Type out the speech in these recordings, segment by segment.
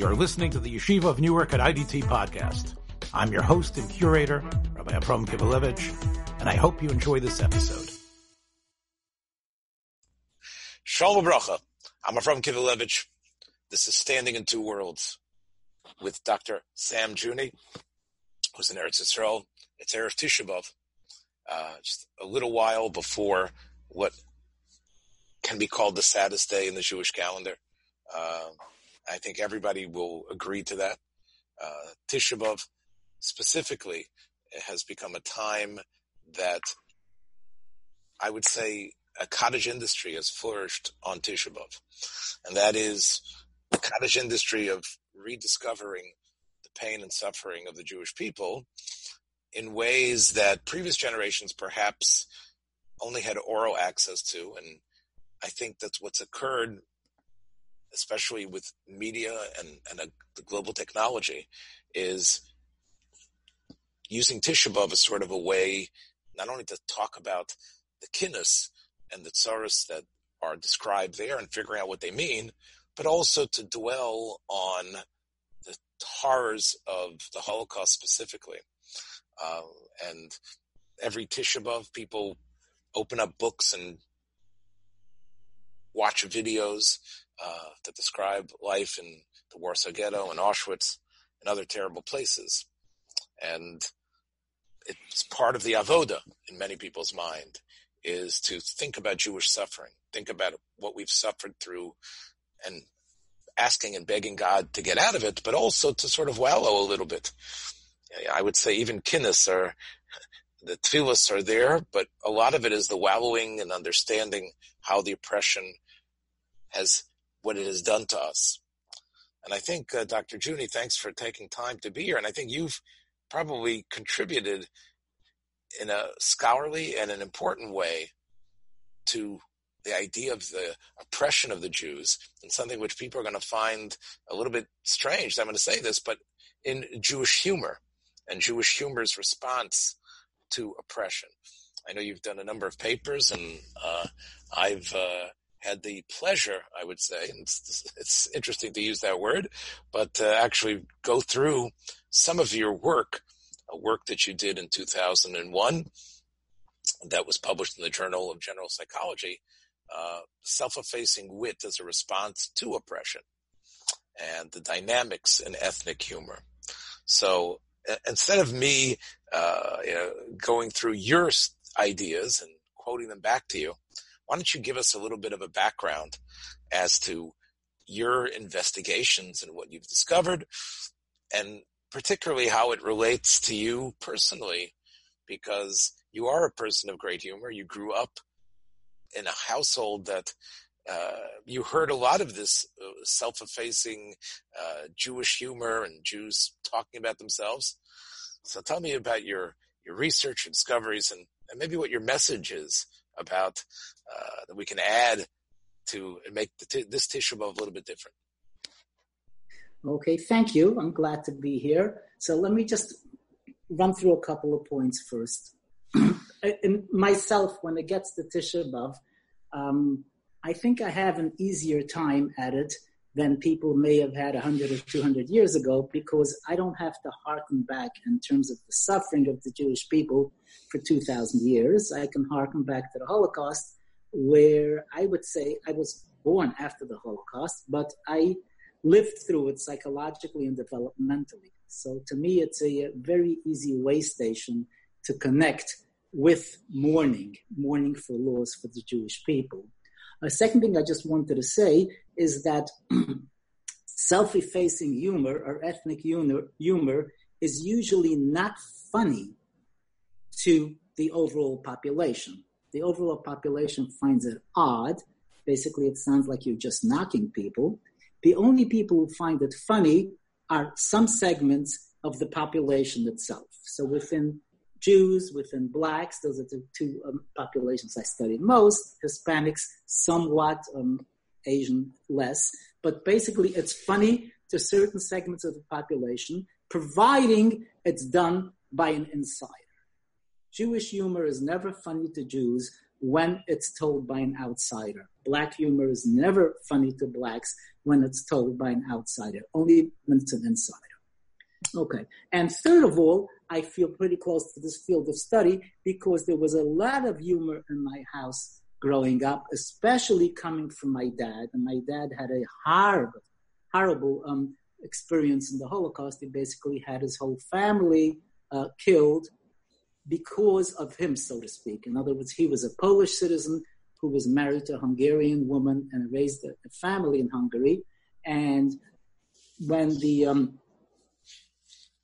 You're listening to the Yeshiva of Newark at IDT podcast. I'm your host and curator, Rabbi Abram Kivelevitz, and I hope you enjoy this episode. Shalom Bracha. I'm Abram Kivelevitz. This is Standing in Two Worlds with Dr. Sam Juni, who's in Eretz Yisrael. It's Erev Tisha B'Av, uh, just a little while before what can be called the saddest day in the Jewish calendar. Uh, I think everybody will agree to that. Uh, Tisha B'Av specifically has become a time that I would say a cottage industry has flourished on Tisha B'Av. And that is the cottage industry of rediscovering the pain and suffering of the Jewish people in ways that previous generations perhaps only had oral access to. And I think that's what's occurred especially with media and, and a, the global technology, is using Tisha B'Av as sort of a way not only to talk about the kinnis and the tsaras that are described there and figuring out what they mean, but also to dwell on the horrors of the Holocaust specifically. Uh, and every Tisha B'Av, people open up books and watch videos uh, that describe life in the Warsaw Ghetto and Auschwitz and other terrible places. And it's part of the avoda in many people's mind is to think about Jewish suffering, think about what we've suffered through and asking and begging God to get out of it, but also to sort of wallow a little bit. I would say even kinnis are, the tefillas are there, but a lot of it is the wallowing and understanding how the oppression has what it has done to us. And I think, uh, Dr. Juni, thanks for taking time to be here. And I think you've probably contributed in a scholarly and an important way to the idea of the oppression of the Jews and something which people are going to find a little bit strange. I'm going to say this, but in Jewish humor and Jewish humor's response to oppression. I know you've done a number of papers, and uh, I've uh, had the pleasure, I would say, and it's, it's interesting to use that word, but actually go through some of your work, a work that you did in 2001 that was published in the Journal of General Psychology, uh, self-effacing wit as a response to oppression and the dynamics in ethnic humor. So instead of me uh, you know, going through your ideas and quoting them back to you, why don't you give us a little bit of a background as to your investigations and what you've discovered, and particularly how it relates to you personally, because you are a person of great humor. You grew up in a household that uh, you heard a lot of this uh, self-effacing uh, Jewish humor and Jews talking about themselves. So tell me about your your research and discoveries, and, and maybe what your message is about uh, that we can add to make t- this Tisha B'Av a little bit different. Okay, thank you. I'm glad to be here. So let me just run through a couple of points first. myself, when it gets to Tisha B'Av, um, I think I have an easier time at it than people may have had 100 or 200 years ago because I don't have to harken back in terms of the suffering of the Jewish people for 2,000 years. I can harken back to the Holocaust, where I would say I was born after the Holocaust, but I lived through it psychologically and developmentally. So to me, it's a very easy way station to connect with mourning, mourning for loss for the Jewish people. A second thing I just wanted to say is that self-effacing humor or ethnic humor, humor is usually not funny to the overall population. The overall population finds it odd. Basically, it sounds like you're just knocking people. The only people who find it funny are some segments of the population itself. So within Jews, within blacks. Those are the two um, populations I studied most. Hispanics, somewhat, um, Asian less. But basically, it's funny to certain segments of the population, providing it's done by an insider. Jewish humor is never funny to Jews when it's told by an outsider. Black humor is never funny to blacks when it's told by an outsider, only when it's an insider. Okay. And third of all, I feel pretty close to this field of study because there was a lot of humor in my house growing up, especially coming from my dad. And my dad had a horrible, horrible um, experience in the Holocaust. He basically had his whole family uh, killed because of him, so to speak. In other words, he was a Polish citizen who was married to a Hungarian woman and raised a, family in Hungary. And when the um,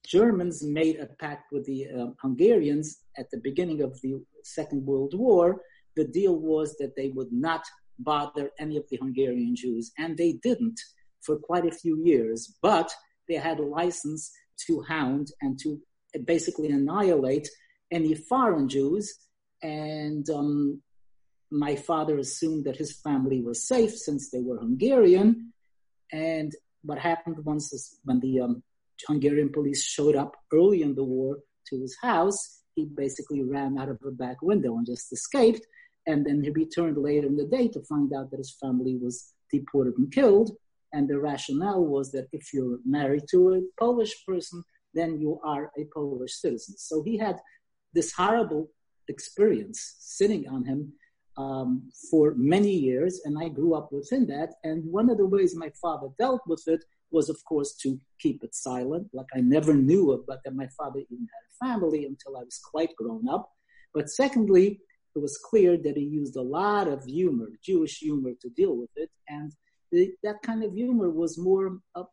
Germans made a pact with the uh, Hungarians at the beginning of the Second World War, the deal was that they would not bother any of the Hungarian Jews, and they didn't for quite a few years. But they had a license to hound and to basically annihilate any foreign Jews. And um, my father assumed that his family was safe since they were Hungarian. And what happened once is when the um, Hungarian police showed up early in the war to his house. He basically ran out of a back window and just escaped. And then he returned later in the day to find out that his family was deported and killed. And the rationale was that if you're married to a Polish person, then you are a Polish citizen. So he had this horrible experience sitting on him um, for many years, and I grew up within that. And one of the ways my father dealt with it was, of course, to keep it silent. Like I never knew about that my father even had a family until I was quite grown up. But secondly, it was clear that he used a lot of humor, Jewish humor, to deal with it. And the, that kind of humor was more of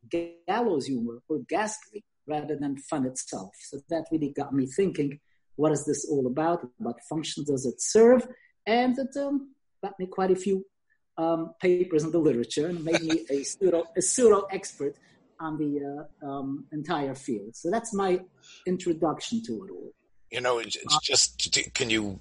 gallows humor or ghastly rather than fun itself. So that really got me thinking, what is this all about? What function does it serve? And it um, got me quite a few um, papers in the literature and made me a pseudo, a pseudo expert on the uh, um, entire field. So that's my introduction to it all. You know, it's just can you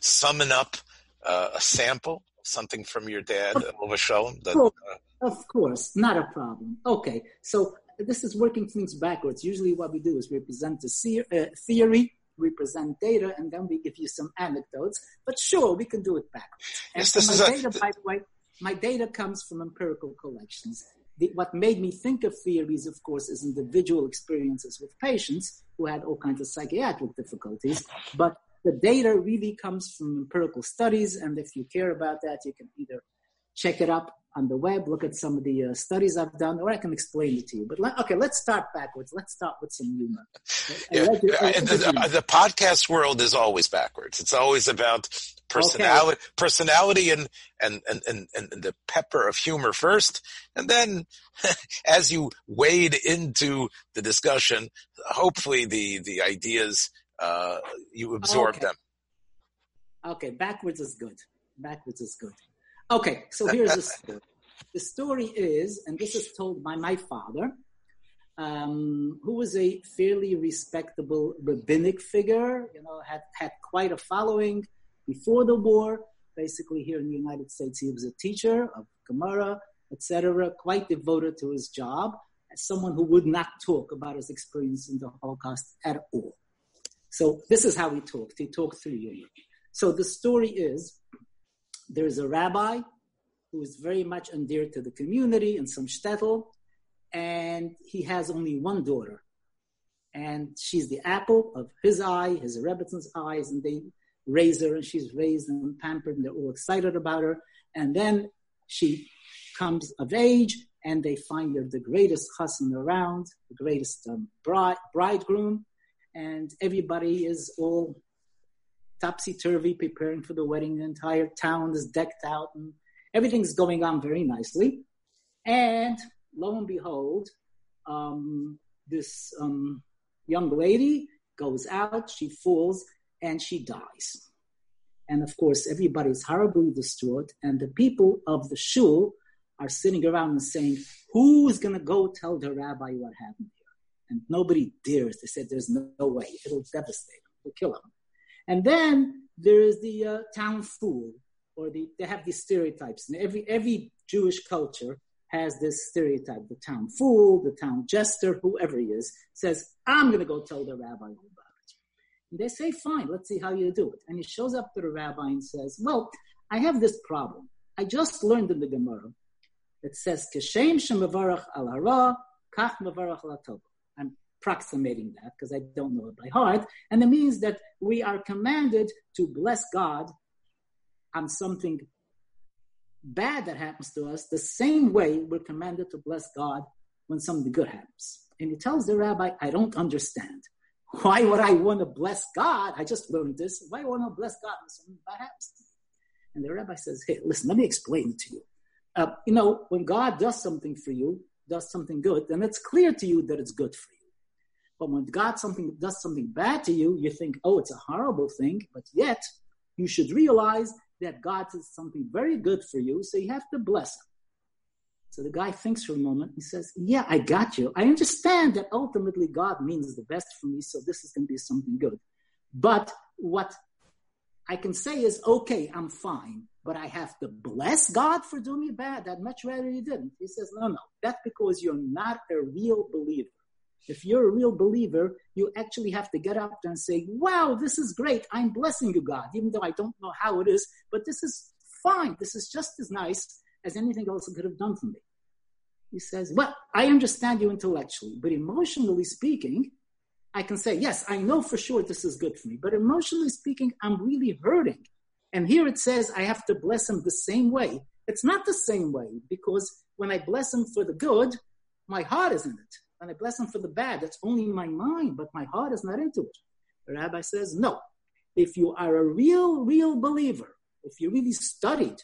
summon up uh, a sample, something from your dad over show? That, uh, of course, not a problem. Okay, so this is working things backwards. Usually, what we do is we present a uh, theory we present data, and then we give you some anecdotes. But sure, we can do it backwards. And yes, this my is data, a... by the way, my data comes from empirical collections. The, what made me think of theories, of course, is individual experiences with patients who had all kinds of psychiatric difficulties. But the data really comes from empirical studies, and if you care about that, you can either check it up on the web, look at some of the uh, studies I've done, or I can explain it to you. But let, okay, let's start backwards. Let's start with some humor. Yeah. the, the, podcast world is always backwards. It's always about personality, okay. personality, and, and and and and the pepper of humor first, and then as you wade into the discussion, hopefully the the ideas uh, you absorb okay. them. Okay, backwards is good. Backwards is good. Okay, so here's the story. The story is, and this is told by my father, um, who was a fairly respectable rabbinic figure, you know, had, had quite a following before the war. Basically, here in the United States, he was a teacher of Gemara, etc., quite devoted to his job, as someone who would not talk about his experience in the Holocaust at all. So this is how he talked. He talked through you. So the story is there's a rabbi who is very much endeared to the community in some shtetl, and he has only one daughter. And she's the apple of his eye, his Rebbitzin's eyes, and they raise her, and she's raised and pampered, and they're all excited about her. And then she comes of age, and they find her the greatest chassan around, the greatest um, bride, bridegroom, and everybody is all topsy turvy, preparing for the wedding. The entire town is decked out and everything's going on very nicely. And lo and behold, um, this um, young lady goes out, she falls, and she dies. And of course, everybody's horribly distraught, and the people of the shul are sitting around and saying, Who's going to go tell the rabbi what happened here? And nobody dares. They said, There's no, way. It'll devastate him, it'll kill him. And then there is the uh, town fool, or the, they have these stereotypes. And every, every Jewish culture has this stereotype. The town fool, the town jester, whoever he is, says, I'm going to go tell the rabbi about it. And they say, fine, let's see how you do it. And he shows up to the rabbi and says, well, I have this problem. I just learned in the Gemara. It says, Keshem shemavarach al hara, kach mavarach al approximating that because I don't know it by heart. And it means that we are commanded to bless God on something bad that happens to us the same way we're commanded to bless God when something good happens. And he tells the rabbi, I don't understand. Why would I want to bless God? I just learned this. Why would I want to bless God when something bad happens? And the rabbi says, Hey, listen, let me explain it to you. Uh, you know, when God does something for you, does something good, then it's clear to you that it's good for you. But when God something does something bad to you, you think, oh, it's a horrible thing. But yet, you should realize that God does something very good for you, so you have to bless him. So the guy thinks for a moment. He says, Yeah, I got you. I understand that ultimately God means the best for me, so this is going to be something good. But what I can say is, okay, I'm fine, but I have to bless God for doing me bad. I'd much rather you didn't. He says, No, no, that's because you're not a real believer. If you're a real believer, you actually have to get up and say, Wow, this is great. I'm blessing you, God, even though I don't know how it is, but this is fine. This is just as nice as anything else could have done for me. He says, Well, I understand you intellectually, but emotionally speaking, I can say, Yes, I know for sure this is good for me, but emotionally speaking, I'm really hurting. And here it says, I have to bless him the same way. It's not the same way because when I bless him for the good, my heart is in it. When I bless him for the bad, that's only in my mind, but my heart is not into it. The rabbi says, No. If you are a real, real believer, if you really studied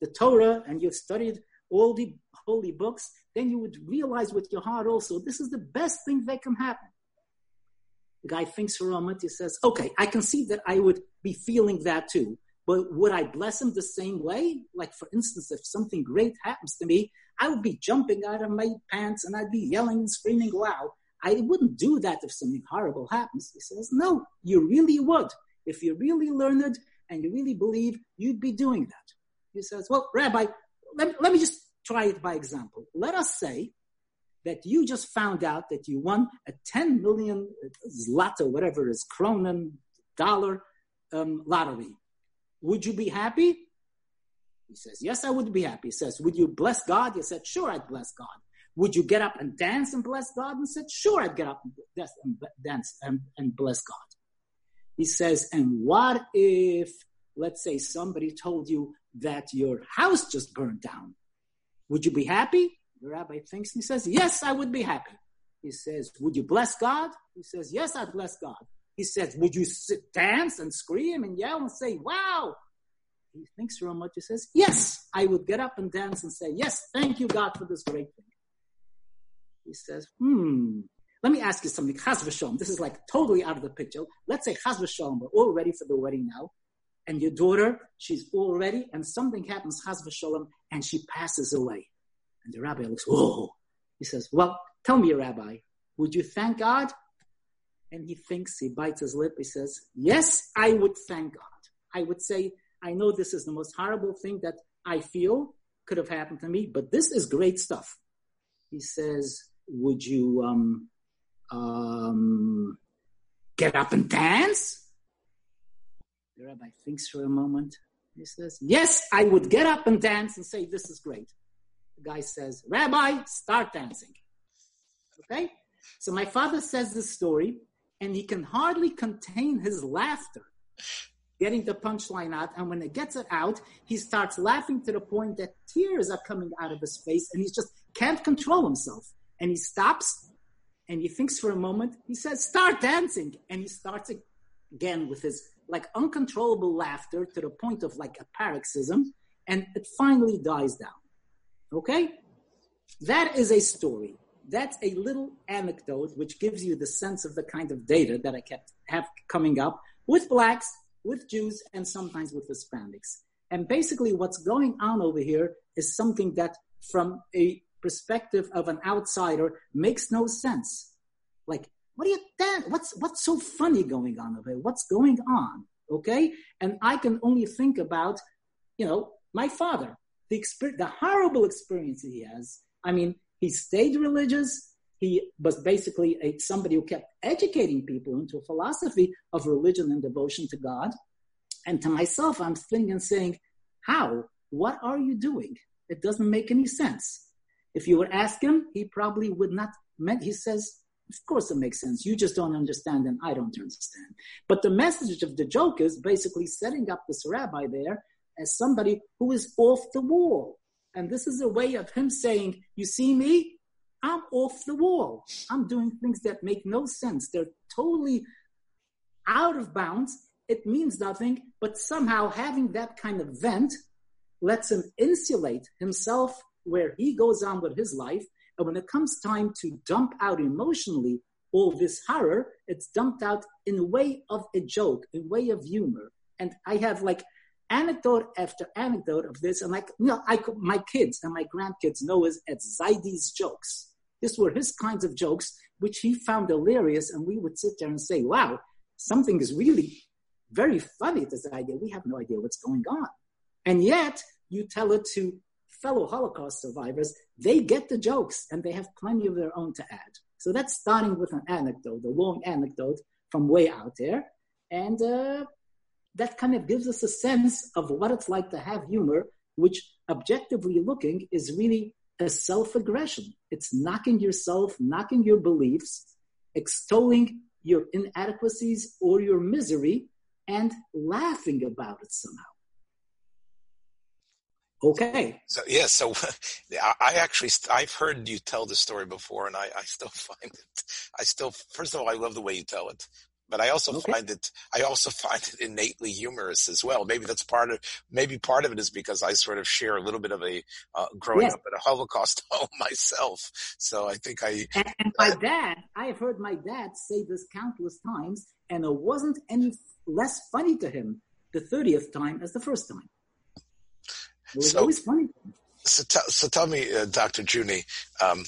the Torah and you've studied all the holy books, then you would realize with your heart also, this is the best thing that can happen. The guy thinks for a moment, he says, okay, I can see that I would be feeling that too. But would I bless him the same way? Like, for instance, if something great happens to me, I would be jumping out of my pants and I'd be yelling and screaming, wow. I wouldn't do that if something horrible happens. He says, no, you really would. If you're really learned and you really believe, you'd be doing that. He says, well, Rabbi, let, let me just try it by example. Let us say that you just found out that you won a 10 million zlata, whatever is, kronen, dollar um, lottery. Would you be happy? He says, Yes, I would be happy. He says, Would you bless God? He said, Sure, I'd bless God. Would you get up and dance and bless God? And said, Sure, I'd get up and dance and, bless God. He says, And what if, let's say, somebody told you that your house just burned down? Would you be happy? The rabbi thinks and he says, Yes, I would be happy. He says, Would you bless God? He says, Yes, I'd bless God. He says, Would you sit, dance and scream and yell and say, Wow? He thinks a moment. He says, Yes, I would get up and dance and say, Yes, thank you, God, for this great thing. He says, Hmm, let me ask you something. Chaz v'shalom. This is like totally out of the picture. Let's say Chaz v'shalom. We're all ready for the wedding now. And your daughter, she's all ready, and something happens, Chaz v'shalom, and she passes away. And the rabbi looks, whoa. He says, Well, tell me, Rabbi, would you thank God? And he thinks, he bites his lip, he says, Yes, I would thank God. I would say, I know this is the most horrible thing that I feel could have happened to me, but this is great stuff. He says, Would you um, um, get up and dance? The rabbi thinks for a moment. He says, Yes, I would get up and dance and say, This is great. The guy says, Rabbi, start dancing. Okay? So my father says this story, and he can hardly contain his laughter, getting the punchline out. And when he gets it out, he starts laughing to the point that tears are coming out of his face, and he just can't control himself. And he stops, and he thinks for a moment. He says, Start dancing. And he starts again with his like uncontrollable laughter to the point of like a paroxysm, and it finally dies down. Okay? That is a story. That's a little anecdote which gives you the sense of the kind of data that I kept have coming up with blacks, with Jews, and sometimes with Hispanics. And basically, what's going on over here is something that, from a perspective of an outsider, makes no sense. Like, what are you What's what's so funny going on over here? What's going on? Okay, and I can only think about, you know, my father the experience, the horrible experience he has. I mean, he stayed religious. he was basically a, somebody who kept educating people into a philosophy of religion and devotion to God. And to myself, I'm thinking saying, how? What are you doing? It doesn't make any sense. If you would ask him, he probably would not. He says, of course it makes sense. You just don't understand and I don't understand. But the message of the joke is basically setting up this rabbi there as somebody who is off the wall. And this is a way of him saying, you see me? I'm off the wall. I'm doing things that make no sense. They're totally out of bounds. It means nothing, but somehow having that kind of vent lets him insulate himself where he goes on with his life. And when it comes time to dump out emotionally all this horror, it's dumped out in a way of a joke, a way of humor. And I have like anecdote after anecdote of this, and like you know, I my kids and my grandkids know as Zaidi's jokes. These were his kinds of jokes, which he found hilarious, and we would sit there and say, "Wow, something is really very funny. This idea. We have no idea what's going on." And yet, you tell it to fellow Holocaust survivors, they get the jokes and they have plenty of their own to add. So that's starting with an anecdote, a long anecdote from way out there. And uh, that kind of gives us a sense of what it's like to have humor, which objectively looking is really a self aggression. It's knocking yourself, knocking your beliefs, extolling your inadequacies or your misery, and laughing about it somehow. Okay. So yeah, so I actually I've heard you tell the story before, and I, I still find it. I still first of all I love the way you tell it, but I also okay. find it I also find it innately humorous as well. Maybe that's part of maybe part of it is because I sort of share a little bit of a uh, growing yes. up at a Holocaust home myself. So I think I and, and my uh, dad I have heard my dad say this countless times, and it wasn't any less funny to him the thirtieth time as the first time. It was so, always funny. So, t- so tell me, uh, Dr. Juni. um,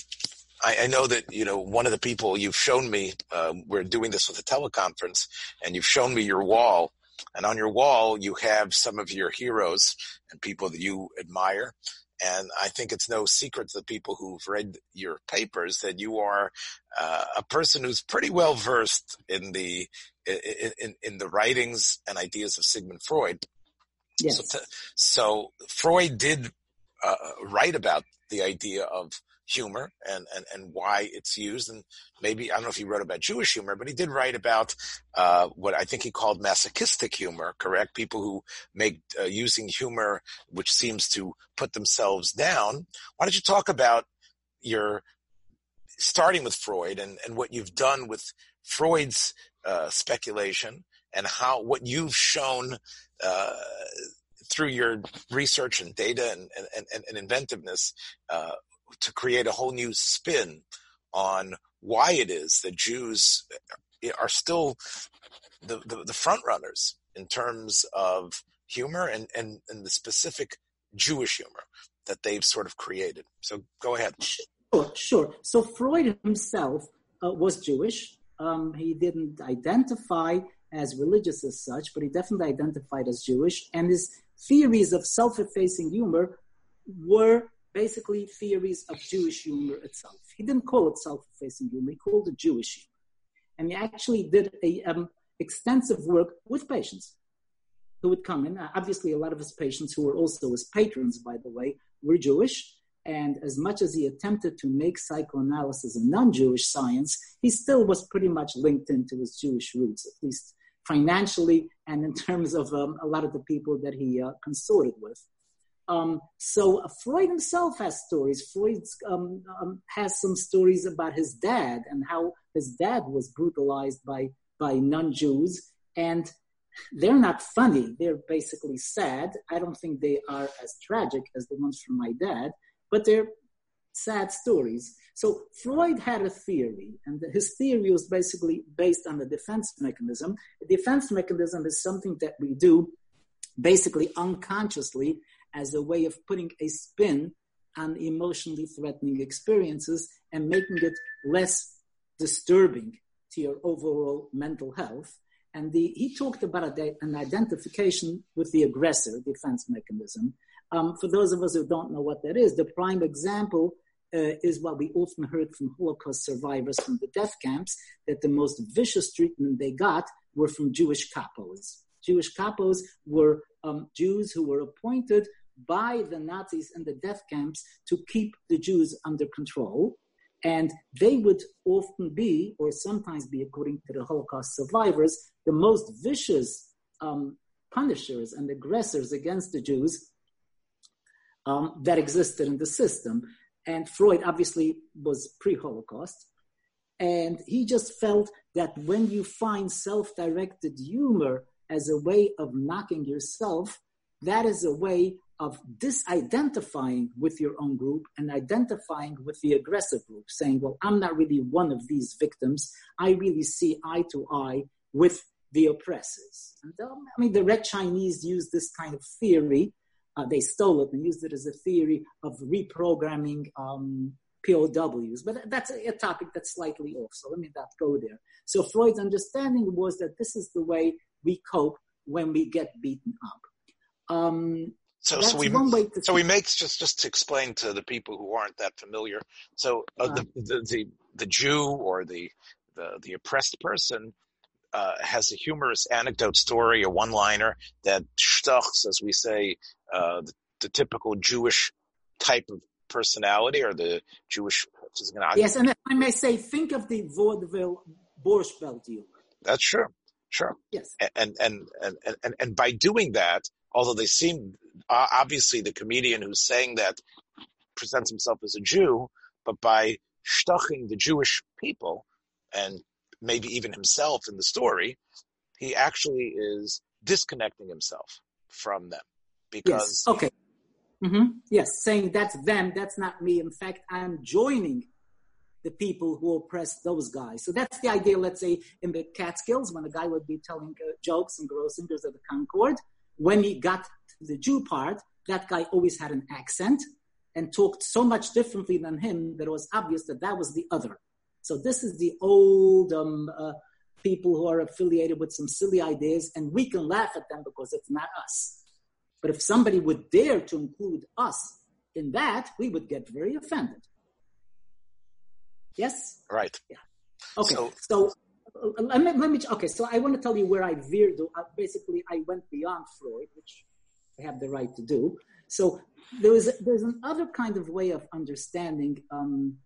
I, I, know that you know one of the people you've shown me. Uh, we're doing this with a teleconference, and you've shown me your wall. And on your wall, you have some of your heroes and people that you admire. And I think it's no secret to the people who've read your papers that you are uh, a person who's pretty well versed in the in, in, in the writings and ideas of Sigmund Freud. Yes. So, to, so Freud did uh, write about the idea of humor and, and, and why it's used. And maybe, I don't know if he wrote about Jewish humor, but he did write about uh, what I think he called masochistic humor, correct? People who make uh, using humor, which seems to put themselves down. Why don't you talk about your starting with Freud and, and what you've done with Freud's uh, speculation and how what you've shown uh, through your research and data and, and, and, inventiveness uh, to create a whole new spin on why it is that Jews are still the, the, the front runners in terms of humor and, and, and the specific Jewish humor that they've sort of created. So go ahead. Sure, sure. So Freud himself uh, was Jewish. Um, he didn't identify as religious as such, but he definitely identified as Jewish. And his theories of self-effacing humor were basically theories of Jewish humor itself. He didn't call it self-effacing humor; he called it Jewish humor. And he actually did a um, extensive work with patients who would come in. Obviously, a lot of his patients, who were also his patrons, by the way, were Jewish. And as much as he attempted to make psychoanalysis a non-Jewish science, he still was pretty much linked into his Jewish roots, at least financially and in terms of um, a lot of the people that he uh, consorted with. Um, so uh, Freud himself has stories. Freud um, um, has some stories about his dad and how his dad was brutalized by by non-Jews, and they're not funny. They're basically sad. I don't think they are as tragic as the ones from my dad, but they're sad stories. So Freud had a theory, and his theory was basically based on the defense mechanism. The defense mechanism is something that we do basically unconsciously as a way of putting a spin on emotionally threatening experiences and making it less disturbing to your overall mental health. And the, he talked about a, an identification with the aggressor defense mechanism. Um, for those of us who don't know what that is, the prime example uh, is what we often heard from Holocaust survivors from the death camps that the most vicious treatment they got were from Jewish capos. Jewish capos were um, Jews who were appointed by the Nazis in the death camps to keep the Jews under control. And they would often be, or sometimes be, according to the Holocaust survivors, the most vicious um, punishers and aggressors against the Jews um, that existed in the system. And Freud obviously was pre Holocaust. And he just felt that when you find self directed humor as a way of knocking yourself, that is a way of disidentifying with your own group and identifying with the aggressive group, saying, Well, I'm not really one of these victims. I really see eye to eye with the oppressors. And, I mean, the Red Chinese used this kind of theory. Uh, they stole it and used it as a theory of reprogramming um, POWs. But that's a, a topic that's slightly off, so let me not go there. So Freud's understanding was that this is the way we cope when we get beaten up. Um, so, so we so we make just just to explain to the people who aren't that familiar. So uh, uh, the, the, the the Jew or the the the oppressed person uh, has a humorous anecdote story, a one liner that stuchs, as we say, uh, the, the, typical Jewish type of personality or the Jewish. Yes, and I may say, think of the vaudeville Borscht Belt humor. That's true. Sure. Yes. And, and, and, and, and by doing that, although they seem, obviously the comedian who's saying that presents himself as a Jew, but by stuching the Jewish people and maybe even himself in the story, he actually is disconnecting himself from them because. Yes. Okay. Mm-hmm. Yes, saying that's them, that's not me. In fact, I'm joining the people who oppress those guys. So that's the idea, let's say, in the Catskills, when a guy would be telling uh, jokes and grossing Grossingers at the Concord. When he got to the Jew part, that guy always had an accent and talked so much differently than him that it was obvious that that was the other. So this is the old um, uh, people who are affiliated with some silly ideas, and we can laugh at them because it's not us. But if somebody would dare to include us in that, we would get very offended. Yes? Right. Yeah. Okay. So, so let, me, let me, okay, so I want to tell you where I veered. Uh, basically, I went beyond Freud, which I have the right to do. So there is, there's another kind of way of understanding um,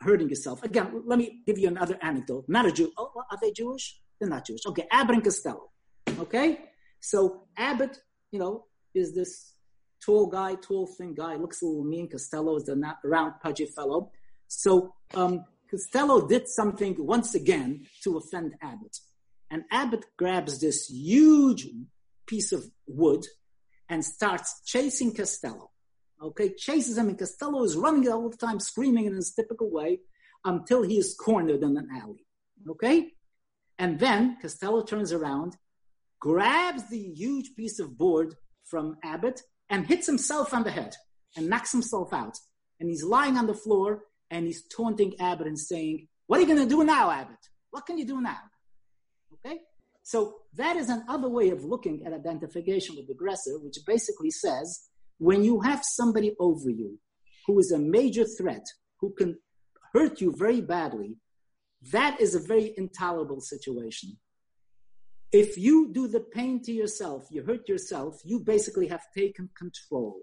hurting yourself. Again, let me give you another anecdote. Not a Jew. Oh, are they Jewish? They're not Jewish. Okay, Abbott and Costello. Okay? So Abbott, you know, is this tall guy, tall, thin guy, looks a little mean. Costello is the not round, pudgy fellow. So um, Costello did something once again to offend Abbott. And Abbott grabs this huge piece of wood and starts chasing Costello. Okay, chases him, and Costello is running all the time, screaming in his typical way until he is cornered in an alley. Okay? And then Costello turns around, grabs the huge piece of board from Abbott, and hits himself on the head and knocks himself out. And he's lying on the floor and he's taunting Abbott and saying, What are you going to do now, Abbott? What can you do now? Okay? So that is another way of looking at identification with the aggressor, which basically says when you have somebody over you who is a major threat, who can hurt you very badly, that is a very intolerable situation. If you do the pain to yourself, you hurt yourself, you basically have taken control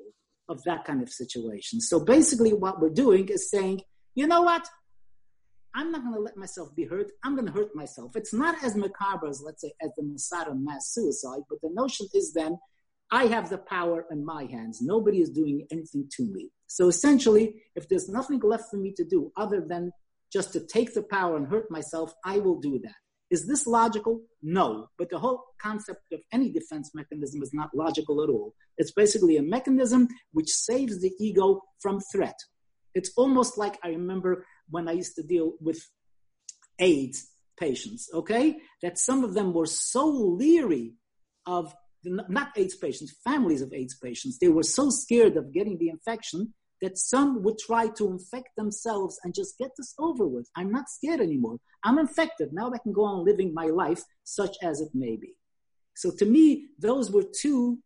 of that kind of situation. So basically, what we're doing is saying, you know what? I'm not going to let myself be hurt. I'm going to hurt myself. It's not as macabre as, let's say, as the Masada mass suicide, but the notion is then I have the power in my hands. Nobody is doing anything to me. So essentially, if there's nothing left for me to do other than just to take the power and hurt myself, I will do that. Is this logical? No. But the whole concept of any defense mechanism is not logical at all. It's basically a mechanism which saves the ego from threat. It's almost like I remember when I used to deal with AIDS patients, okay? That some of them were so leery of not AIDS patients, families of AIDS patients. They were so scared of getting the infection that some would try to infect themselves and just get this over with. I'm not scared anymore. I'm infected. Now I can go on living my life such as it may be. So to me, those were two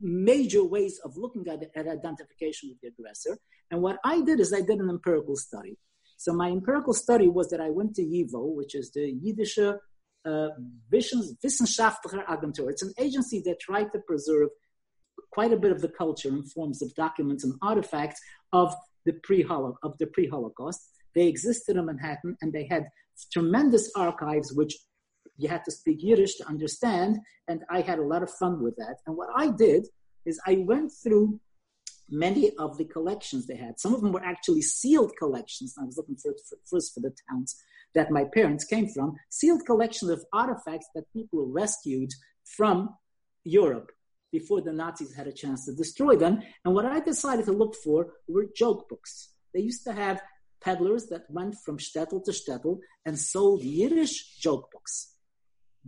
major ways of looking at, at identification with the aggressor. And what I did is I did an empirical study. So my empirical study was that I went to YIVO, which is the Yiddish uh, Wissenschaftlicher Agentur. It's an agency that tried to preserve quite a bit of the culture in forms of documents and artifacts of the pre of the pre-Holocaust. They existed in Manhattan, and they had tremendous archives, which you had to speak Yiddish to understand. And I had a lot of fun with that. And what I did is I went through many of the collections they had. Some of them were actually sealed collections. I was looking for, for, first for the towns that my parents came from, sealed collections of artifacts that people rescued from Europe before the Nazis had a chance to destroy them. And what I decided to look for were joke books. They used to have peddlers that went from shtetl to shtetl and sold Yiddish joke books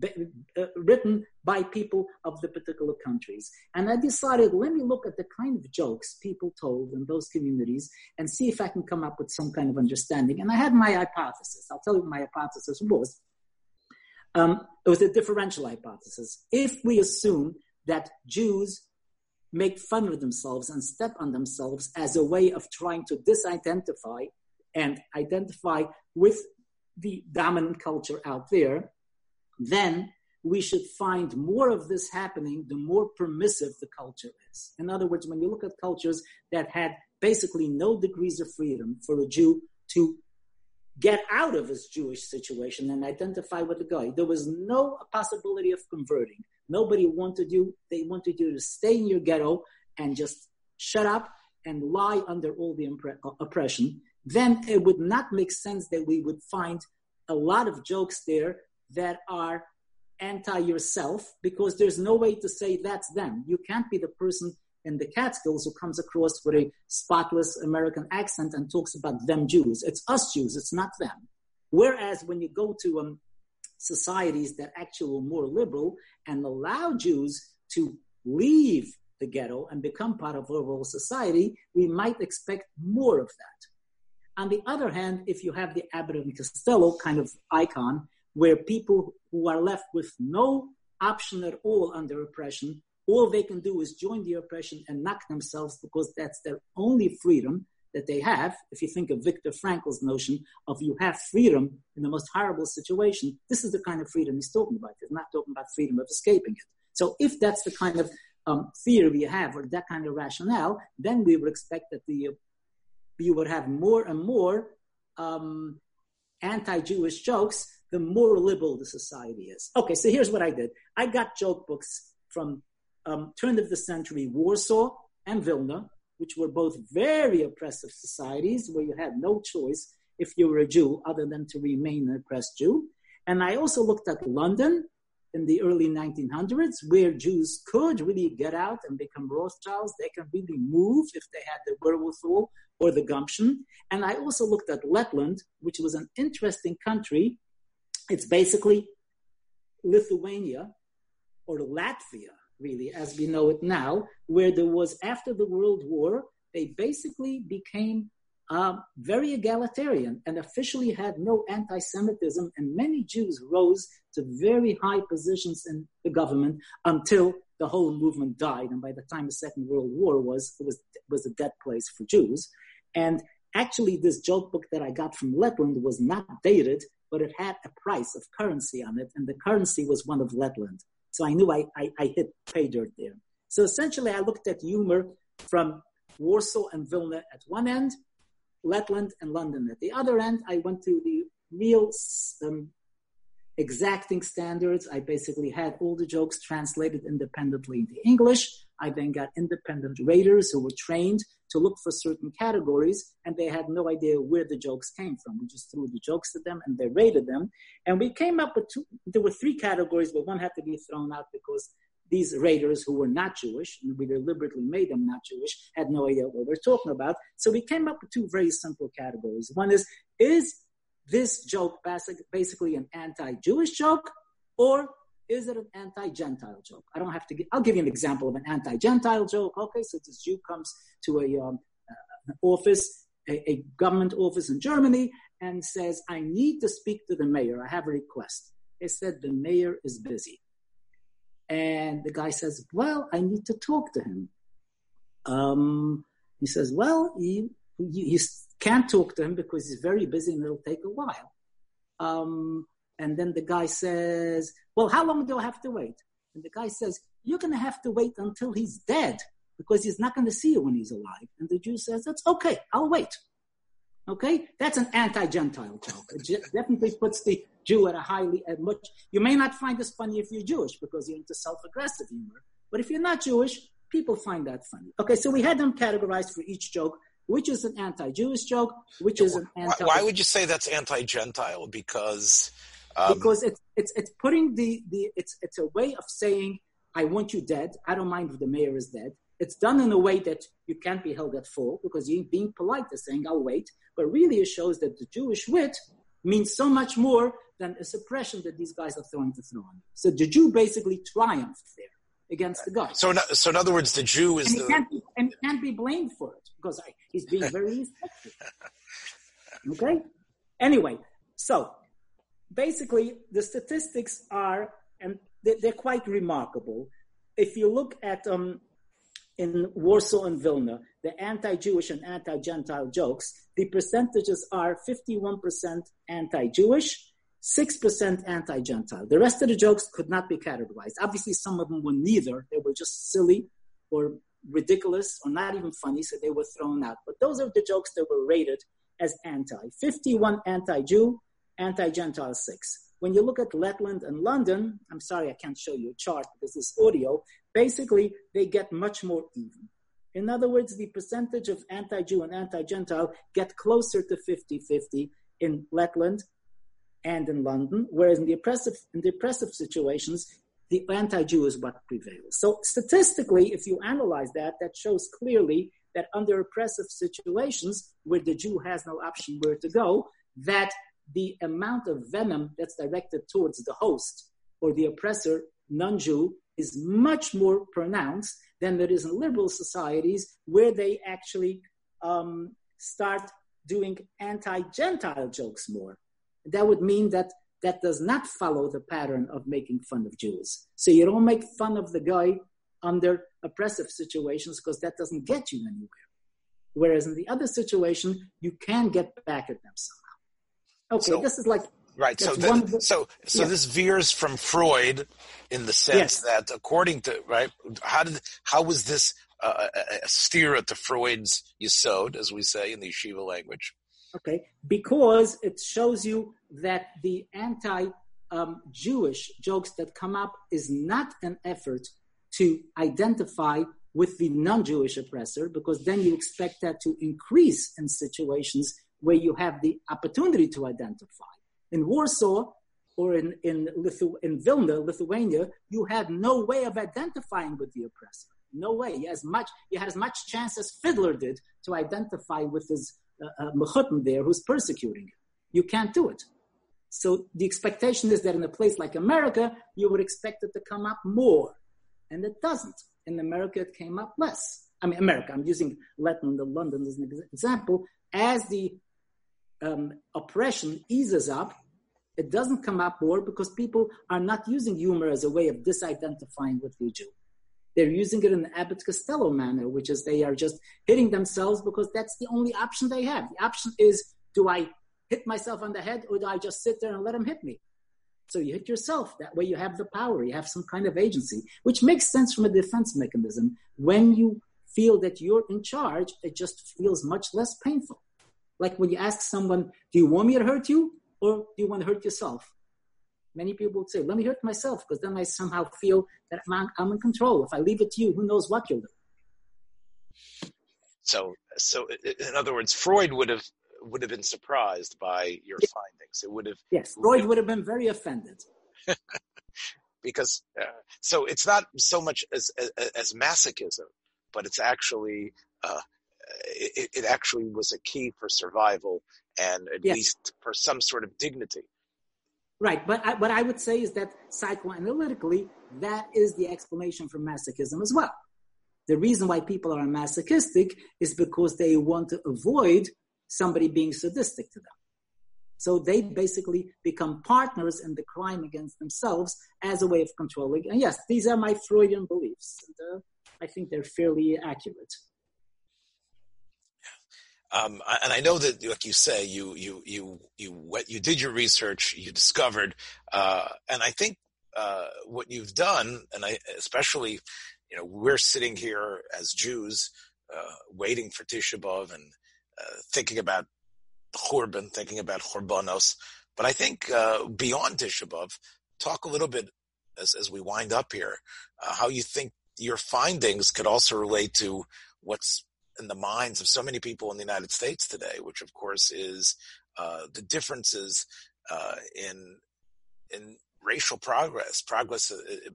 uh, written by people of the particular countries. And I decided, let me look at the kind of jokes people told in those communities and see if I can come up with some kind of understanding. And I had my hypothesis. I'll tell you what my hypothesis was. Um, it was a differential hypothesis. If we assume that Jews make fun of themselves and step on themselves as a way of trying to disidentify and identify with the dominant culture out there, then we should find more of this happening the more permissive the culture is. In other words, when you look at cultures that had basically no degrees of freedom for a Jew to get out of his Jewish situation and identify with the guy, there was no possibility of converting. Nobody wanted you, they wanted you to stay in your ghetto and just shut up and lie under all the oppression. Then it would not make sense that we would find a lot of jokes there that are anti yourself because there's no way to say that's them. You can't be the person in the Catskills who comes across with a spotless American accent and talks about them Jews. It's us Jews, it's not them. Whereas when you go to um, societies that actually are more liberal and allow Jews to leave the ghetto and become part of overall society, we might expect more of that. On the other hand, if you have the Abbott and Costello kind of icon, where people who are left with no option at all under oppression, all they can do is join the oppression and knock themselves because that's their only freedom that they have. If you think of Viktor Frankl's notion of you have freedom in the most horrible situation, this is the kind of freedom he's talking about. He's not talking about freedom of escaping it. So if that's the kind of um, theory you have or that kind of rationale, then we would expect that the you would have more and more um, anti-Jewish jokes the more liberal the society is. Okay, so here's what I did. I got joke books from um, turn of the century Warsaw and Vilna, which were both very oppressive societies where you had no choice if you were a Jew other than to remain an oppressed Jew. And I also looked at London in the early 1900s, where Jews could really get out and become Rothschilds. They can really move if they had the wherewithal or the gumption. And I also looked at Letland, which was an interesting country it's basically Lithuania or Latvia, really, as we know it now, where there was, after the World War, they basically became uh, very egalitarian and officially had no anti Semitism, and many Jews rose to very high positions in the government until the whole movement died. And by the time the Second World War was, it was, was a dead place for Jews. And actually, this joke book that I got from Letland was not dated but it had a price of currency on it, and the currency was one of Letland. So I knew I, I, I hit pay dirt there. So essentially, I looked at humor from Warsaw and Vilna at one end, Letland and London at the other end. I went to the real um, exacting standards. I basically had all the jokes translated independently into English. I then got independent raters who were trained to look for certain categories, and they had no idea where the jokes came from. We just threw the jokes at them and they rated them. And we came up with two, there were three categories, but one had to be thrown out because these raters who were not Jewish, and we deliberately made them not Jewish, had no idea what we're talking about. So we came up with two very simple categories. One is, is this joke basically an anti-Jewish joke, or is it an anti-Gentile joke? I don't have to. Give, I'll give you an example of an anti-Gentile joke. Okay, so this Jew comes to a um, uh, office, a, a government office in Germany, and says, "I need to speak to the mayor. I have a request." They said the mayor is busy, and the guy says, "Well, I need to talk to him." Um, he says, "Well, he you, you can't talk to him because he's very busy and it'll take a while. Um, and then the guy says, Well, how long do I have to wait? And the guy says, You're going to have to wait until he's dead because he's not going to see you when he's alive. And the Jew says, That's okay, I'll wait. Okay? That's an anti Gentile joke. It definitely puts the Jew at a highly, at much. You may not find this funny if you're Jewish because you're into self aggressive humor. But if you're not Jewish, people find that funny. Okay, so we had them categorized for each joke which is an anti-Jewish joke, which is an anti. Why would you say that's anti-Gentile? Because um, because it's it's it's putting the the it's it's a way of saying I want you dead. I don't mind if the mayor is dead. It's done in a way that you can't be held at fault because you're being polite is saying I'll wait. But really, it shows that the Jewish wit means so much more than a suppression that these guys are throwing to throw on you. So the Jew basically triumphed there against the guy. So, so in other words, the Jew is and the he can't be, and can't be blamed for it because I, he's being very effective. Okay. Anyway, so basically, the statistics are, and they're quite remarkable. If you look at um, in Warsaw and Vilna, the anti-Jewish and anti-Gentile jokes, the percentages are 51% anti-Jewish, 6% anti-Gentile. The rest of the jokes could not be categorized. Obviously, some of them were neither. They were just silly or ridiculous or not even funny, so they were thrown out. But those are the jokes that were rated as anti. 51 anti-Jew, anti-Gentile 6. When you look at Letland and London, I'm sorry I can't show you a chart because this is audio, basically they get much more even. In other words, the percentage of anti-Jew and anti-Gentile get closer to 50-50 in Letland and in London, whereas in the oppressive, in the oppressive situations, the anti-Jew is what prevails. So statistically, if you analyze that, that shows clearly that under oppressive situations where the Jew has no option where to go, that the amount of venom that's directed towards the host or the oppressor, non-Jew, is much more pronounced than there is in liberal societies where they actually um, start doing anti-Gentile jokes more that would mean that that does not follow the pattern of making fun of Jews. So you don't make fun of the guy under oppressive situations because that doesn't get you anywhere. Whereas in the other situation, you can get back at them somehow. Okay, so, this is like right. So the, the, so so yeah. this veers from Freud in the sense yes. that according to right, how did how was this uh, a steer to Freud's Yisod, as we say in the yeshiva language? Okay, because it shows you that the anti um, Jewish jokes that come up is not an effort to identify with the non Jewish oppressor, because then you expect that to increase in situations where you have the opportunity to identify. In Warsaw or in, in, Lithu- in Vilna, Lithuania, you had no way of identifying with the oppressor. No way. You, as much, you had as much chance as Fiddler did to identify with his uh, there who's persecuting him. You can't do it. So the expectation is that in a place like America, you would expect it to come up more. And it doesn't. In America, it came up less. I mean, America, I'm using Latin London as an example. As the um, oppression eases up, it doesn't come up more because people are not using humor as a way of disidentifying with the Jew. They're using it in the Abbott Costello manner, which is they are just hitting themselves because that's the only option they have. The option is do I hit myself on the head or do I just sit there and let them hit me? So you hit yourself. That way you have the power, you have some kind of agency, which makes sense from a defense mechanism. When you feel that you're in charge, it just feels much less painful. Like when you ask someone, Do you want me to hurt you or do you want to hurt yourself? Many people would say, let me hurt myself because then I somehow feel that I'm, I'm in control. If I leave it to you, who knows what you'll do. So, so in other words, Freud would have would have been surprised by your yeah. findings. It would have yes, Freud would have been very offended. because uh, so it's not so much as, as, as masochism, but it's actually uh, it, it, actually was a key for survival and at yes. least for some sort of dignity. Right, but I, what I would say is that psychoanalytically, that is the explanation for masochism as well. The reason why people are masochistic is because they want to avoid somebody being sadistic to them. So they basically become partners in the crime against themselves as a way of controlling. And yes, these are my Freudian beliefs. And, uh, I think they're fairly accurate. Um, and I know that, like you say, you you you you you did your research, you discovered, uh, and I think uh, what you've done, and I especially, you know, we're sitting here as Jews, uh, waiting for Tisha B'av and uh, thinking about Churban, thinking about Churbanos, but I think uh, beyond Tisha B'av, talk a little bit as as we wind up here, uh, how you think your findings could also relate to what's in the minds of so many people in the United States today, which of course is uh, the differences uh, in in racial progress, progress in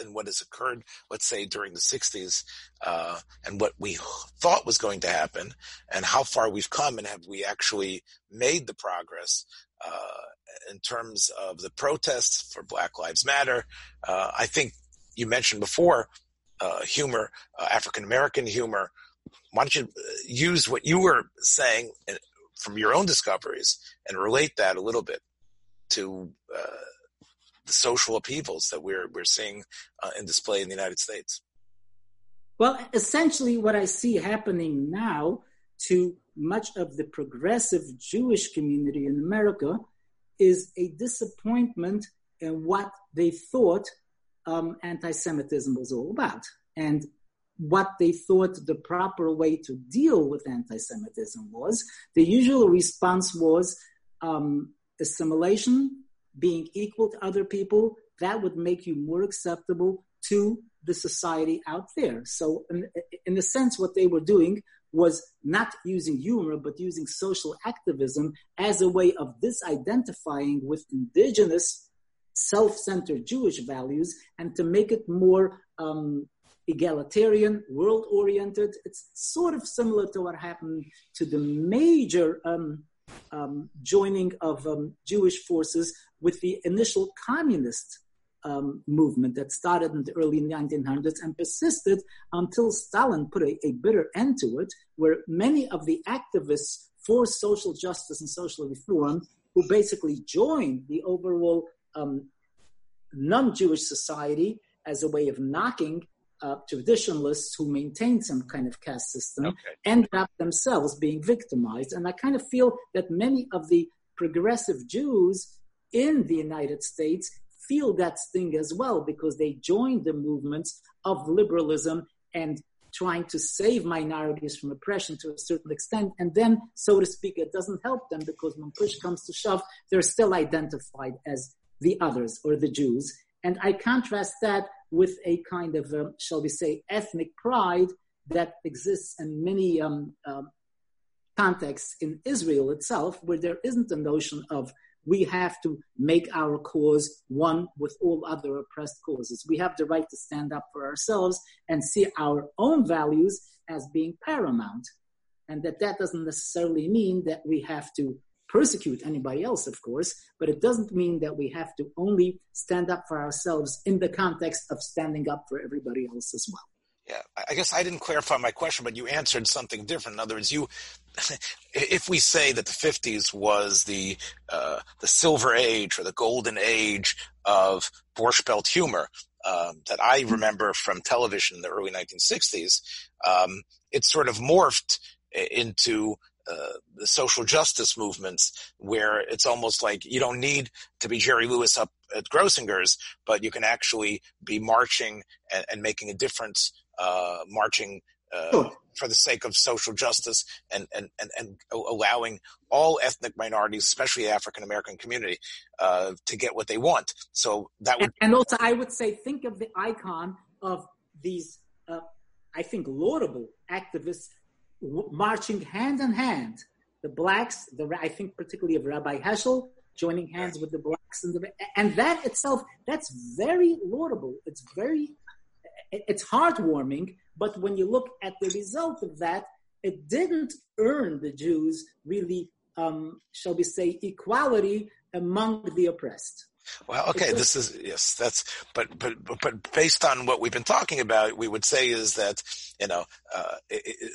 uh, what has occurred, let's say during the 60s, uh, and what we thought was going to happen, and how far we've come, and have we actually made the progress uh, in terms of the protests for Black Lives Matter. Uh, I think you mentioned before uh, humor, uh, African American humor. Why don't you uh, use what you were saying uh, from your own discoveries and relate that a little bit to uh, the social upheavals that we're we're seeing in display in the United States? Well, essentially, what I see happening now to much of the progressive Jewish community in America is a disappointment in what they thought um, anti Semitism was all about and what they thought the proper way to deal with anti Semitism was. The usual response was um, assimilation, being equal to other people, that would make you more acceptable to the society out there. So, in, in a sense, what they were doing was not using humor, but using social activism as a way of disidentifying with indigenous self-centered Jewish values and to make it more um, egalitarian, world-oriented. It's sort of similar to what happened to the major um, um, joining of um, Jewish forces with the initial communist um, movement that started in the early 1900s and persisted until Stalin put a, a bitter end to it, where many of the activists for social justice and social reform who basically joined the overall um, non-Jewish society as a way of knocking uh, traditionalists who maintain some kind of caste system okay. end up themselves being victimized. And I kind of feel that many of the progressive Jews in the United States feel that sting as well because they joined the movements of liberalism and trying to save minorities from oppression to a certain extent. And then, so to speak, it doesn't help them because when push comes to shove, they're still identified as the others or the Jews. And I contrast that with a kind of, um, shall we say, ethnic pride that exists in many um, um, contexts in Israel itself, where there isn't a notion of we have to make our cause one with all other oppressed causes. We have the right to stand up for ourselves and see our own values as being paramount. And that that doesn't necessarily mean that we have to persecute anybody else, of course, but it doesn't mean that we have to only stand up for ourselves in the context of standing up for everybody else as well. Yeah, I guess I didn't clarify my question, but you answered something different. In other words, you, if we say that the '50s was the uh, the silver age or the golden age of Borscht Belt humor um, that I mm-hmm. remember from television in the early 1960s, um, it sort of morphed into uh, the social justice movements where it's almost like you don't need to be Jerry Lewis up at Grossinger's, but you can actually be marching and, and making a difference, uh, marching uh, sure. for the sake of social justice and, and, and, and allowing all ethnic minorities, especially the African American community, uh, to get what they want. So that would. And also, I would say, think of the icon of these, uh, I think, laudable activists marching hand in hand. The blacks, the I think particularly of Rabbi Heschel, joining hands with the blacks, and the and that itself, that's very laudable. It's very, it's heartwarming. But when you look at the result of that, it didn't earn the Jews really, um, shall we say, equality among the oppressed. Well, okay, this is yes, that's but but but based on what we've been talking about, we would say is that you know uh, it, it,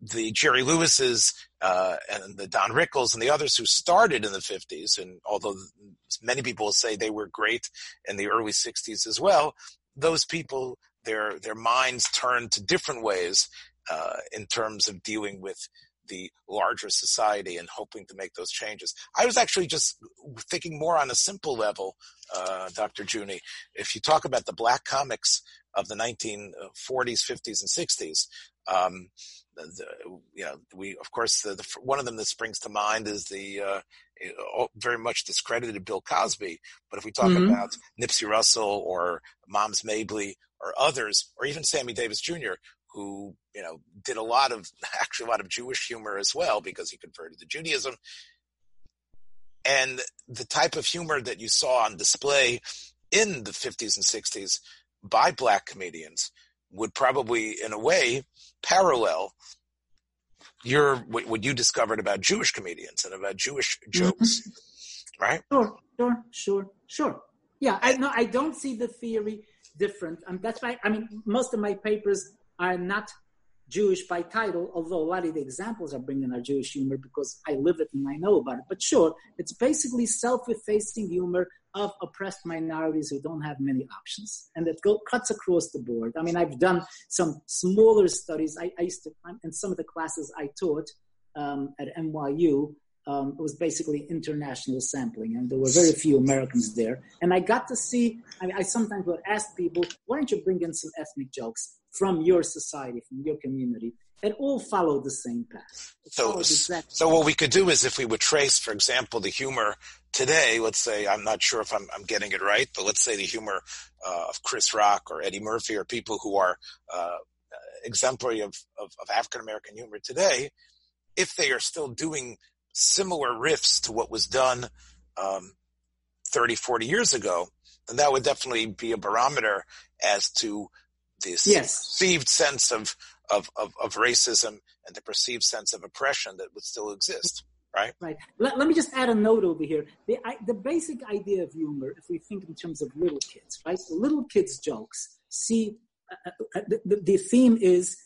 the Jerry Lewis's uh, and the Don Rickles and the others who started in the fifties, and although many people say they were great in the early sixties as well, those people their their minds turned to different ways uh, in terms of dealing with the larger society and hoping to make those changes. I was actually just thinking more on a simple level, uh, Dr. Juni. If you talk about the black comics of the 1940s, 50s, and 60s, um, the, you know, we of course the, the, one of them that springs to mind is the uh, very much discredited Bill Cosby. But if we talk mm-hmm. about Nipsey Russell or Moms Mabley or others, or even Sammy Davis Jr., who you know did a lot of actually a lot of Jewish humor as well because he converted to Judaism. And the type of humor that you saw on display in the 50s and 60s by black comedians would probably, in a way, parallel your what you discovered about Jewish comedians and about Jewish jokes, mm-hmm. right? Sure, sure, sure, sure. Yeah, I no, I don't see the theory different, and that's why I mean most of my papers are not Jewish by title, although a lot of the examples I bring in are Jewish humor because I live it and I know about it. But sure, it's basically self-effacing humor of oppressed minorities who don't have many options. And it go, cuts across the board. I mean, I've done some smaller studies. I, I used to, in some of the classes I taught um, at NYU, um, it was basically international sampling, and there were very few Americans there. And I got to see, I, mean, I sometimes would ask people, why don't you bring in some ethnic jokes from your society, from your community? It all follow the same path. so, so what we could do is if we would trace, for example, the humor today, let's say, I'm not sure if I'm, I'm getting it right, but let's say the humor uh, of Chris Rock or Eddie Murphy or people who are uh, exemplary of, of, of African American humor today, if they are still doing similar riffs to what was done um, 30, 40 years ago, then that would definitely be a barometer as to this yes. perceived sense of, of, of, of, racism and the perceived sense of oppression that would still exist. Right. Right. Let, let me just add a note over here. The, I, the basic idea of humor, if we think in terms of little kids, right? little kids' jokes. See, uh, uh, the, the theme is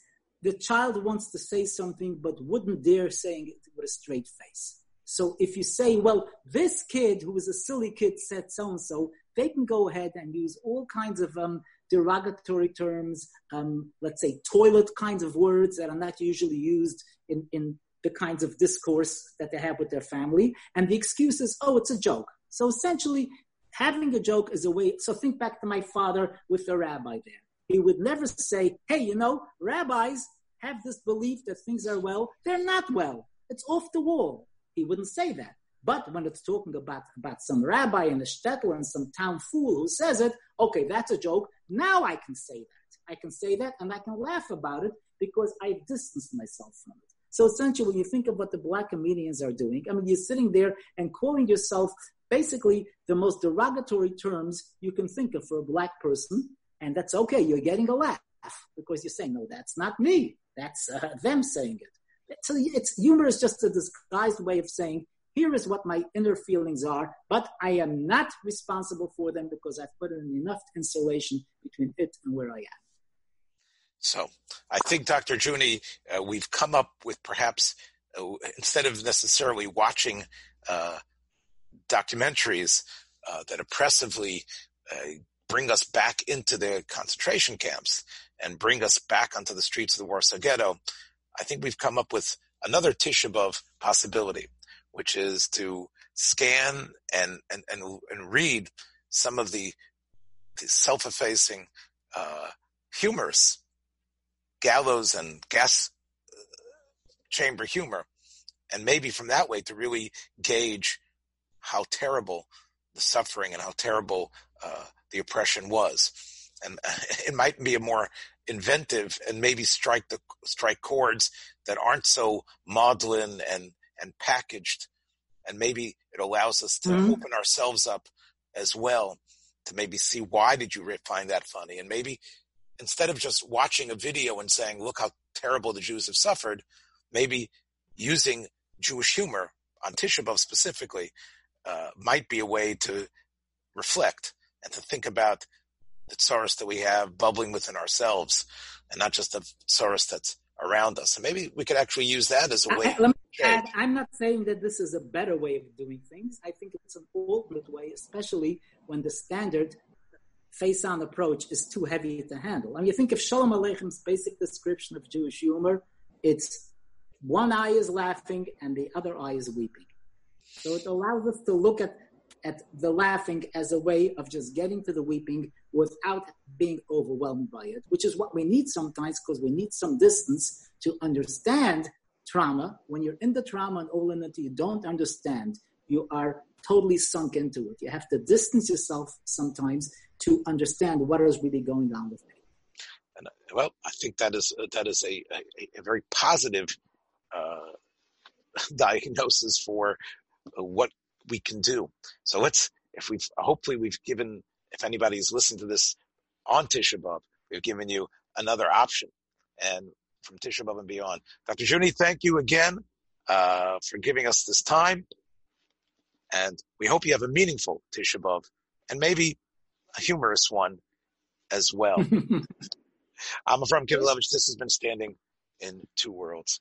the child wants to say something but wouldn't dare saying it with a straight face. So if you say, well, this kid who was a silly kid said so and so, they can go ahead and use all kinds of um, derogatory terms, um, let's say toilet kinds of words that are not usually used in, in the kinds of discourse that they have with their family. And the excuse is, oh, it's a joke. So essentially, having a joke is a way. So think back to my father with the rabbi there. He would never say, hey, you know, rabbis have this belief that things are well. They're not well. It's off the wall. He wouldn't say that. But when it's talking about, about some rabbi in a shtetl and some town fool who says it, okay, that's a joke. Now I can say that. I can say that and I can laugh about it because I've distanced myself from it. So essentially, when you think of what the black comedians are doing, I mean, you're sitting there and calling yourself basically the most derogatory terms you can think of for a black person, and that's okay. You're getting a laugh because you're saying, no, that's not me. That's uh, them saying it. So it's humor is just a disguised way of saying, here is what my inner feelings are, but I am not responsible for them because I've put in enough insulation between it and where I am. So I think, Dr. Juni, uh, we've come up with perhaps uh, instead of necessarily watching uh, documentaries uh, that oppressively uh, bring us back into the concentration camps and bring us back onto the streets of the Warsaw Ghetto, I think we've come up with another Tisha B'Av possibility, which is to scan and and and, and read some of the, the self-effacing uh, humors gallows and gas uh, chamber humor. And maybe from that way to really gauge how terrible the suffering and how terrible uh, the oppression was. And it might be a more inventive and maybe strike the strike chords that aren't so maudlin and and packaged and maybe it allows us to mm-hmm. open ourselves up as well to maybe see why did you find that funny and maybe instead of just watching a video and saying, look how terrible the Jews have suffered, maybe using Jewish humor on Tisha B'Av specifically uh, might be a way to reflect and to think about the tsaros that we have bubbling within ourselves and not just the tsaros that's around us. And maybe we could actually use that as a way. I, add, I'm not saying that this is a better way of doing things. I think it's an alternate way, especially when the standard face-on approach is too heavy to handle. I mean, you think of Shalom Aleichem's basic description of Jewish humor, it's one eye is laughing and the other eye is weeping. So it allows us to look at, at the laughing as a way of just getting to the weeping without being overwhelmed by it, which is what we need sometimes because we need some distance to understand trauma. When you're in the trauma and all in it, you don't understand. You are totally sunk into it. You have to distance yourself sometimes to understand what is really going on with me. And, well, I think that is that is a, a, a very positive uh, diagnosis for what we can do. So let's, if we've hopefully we've given, if anybody's listening to this on Tisha B'av, we've given you another option, and from Tisha B'av and beyond. Dr. Juni, thank you again uh, for giving us this time. And we hope you have a meaningful Tisha B'Av and maybe a humorous one as well. I'm from Kivalevich. This has been Standing in Two Worlds.